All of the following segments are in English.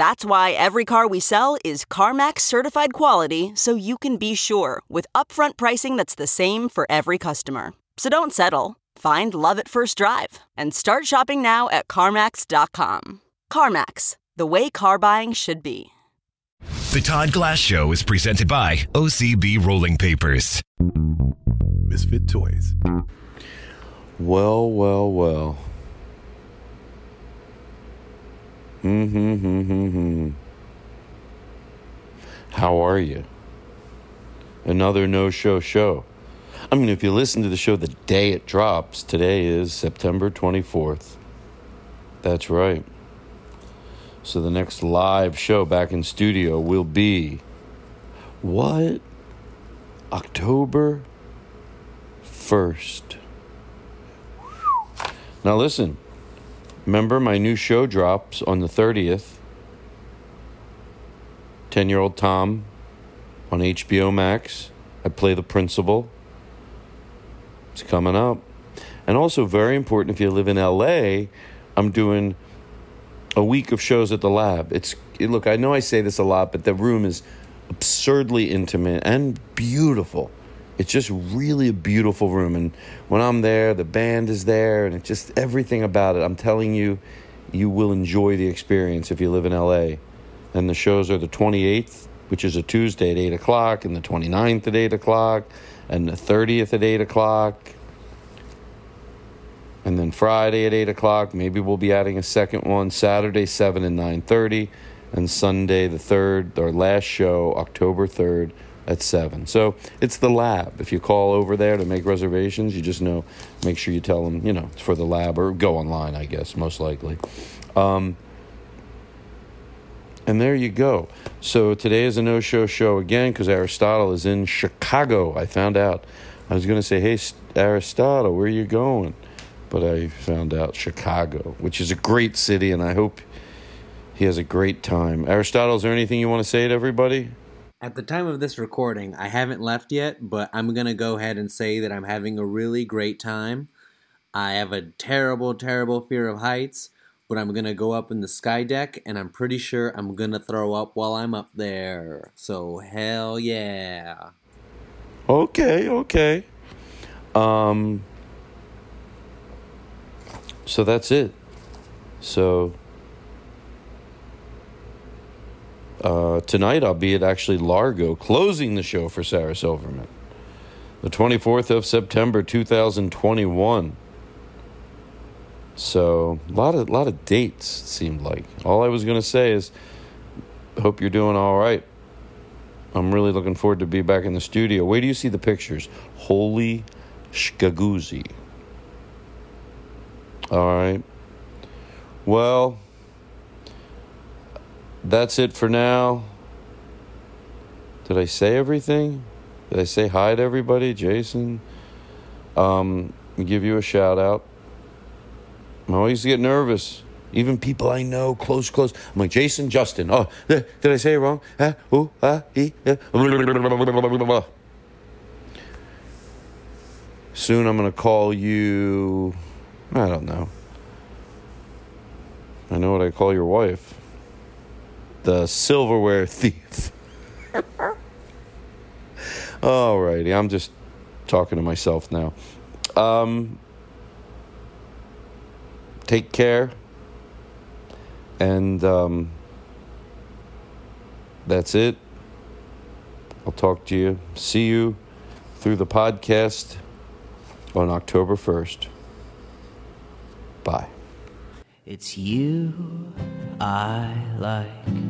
That's why every car we sell is CarMax certified quality so you can be sure with upfront pricing that's the same for every customer. So don't settle. Find love at first drive and start shopping now at CarMax.com. CarMax, the way car buying should be. The Todd Glass Show is presented by OCB Rolling Papers. Misfit Toys. Well, well, well. Hmm, hmm, hmm, hmm, hmm. How are you? Another no show show. I mean, if you listen to the show the day it drops, today is September 24th. That's right. So the next live show back in studio will be what? October 1st. Now listen. Remember my new show drops on the 30th. 10-year-old Tom on HBO Max. I play the principal. It's coming up. And also very important if you live in LA, I'm doing a week of shows at the lab. It's it, look, I know I say this a lot, but the room is absurdly intimate and beautiful. It's just really a beautiful room, and when I'm there, the band is there, and it's just everything about it. I'm telling you, you will enjoy the experience if you live in LA. And the shows are the 28th, which is a Tuesday at 8 o'clock, and the 29th at 8 o'clock, and the 30th at 8 o'clock, and then Friday at 8 o'clock. Maybe we'll be adding a second one. Saturday, 7 and 9.30, and Sunday, the 3rd, our last show, October 3rd at 7. So it's the lab. If you call over there to make reservations, you just know, make sure you tell them, you know, it's for the lab, or go online, I guess, most likely. Um, and there you go. So today is a no show show again because Aristotle is in Chicago. I found out. I was going to say, hey, Aristotle, where are you going? But I found out Chicago, which is a great city, and I hope he has a great time. Aristotle, is there anything you want to say to everybody? At the time of this recording, I haven't left yet, but I'm going to go ahead and say that I'm having a really great time. I have a terrible, terrible fear of heights, but I'm going to go up in the sky deck, and I'm pretty sure I'm going to throw up while I'm up there. So, hell yeah. Okay, okay. Um, so that's it. So uh, tonight I'll be at actually Largo closing the show for Sarah Silverman. The 24th of September 2021. So a lot of lot of dates seemed like. All I was gonna say is hope you're doing all right. I'm really looking forward to be back in the studio. Where do you see the pictures? Holy shkagoozy. All right. Well, that's it for now. Did I say everything? Did I say hi to everybody? Jason? Um, give you a shout out. I always get nervous. Even people I know, close, close. I'm like, Jason, Justin. Oh, did I say it wrong? Soon I'm going to call you. I don't know. I know what I call your wife the silverware thief. Alrighty, I'm just talking to myself now. Um, take care. And um, that's it. I'll talk to you. See you through the podcast on October 1st. Bye. It's you I like.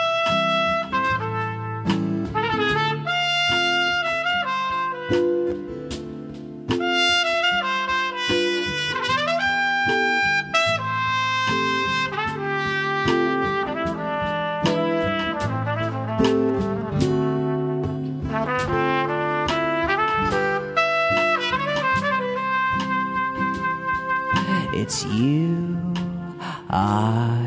It's you I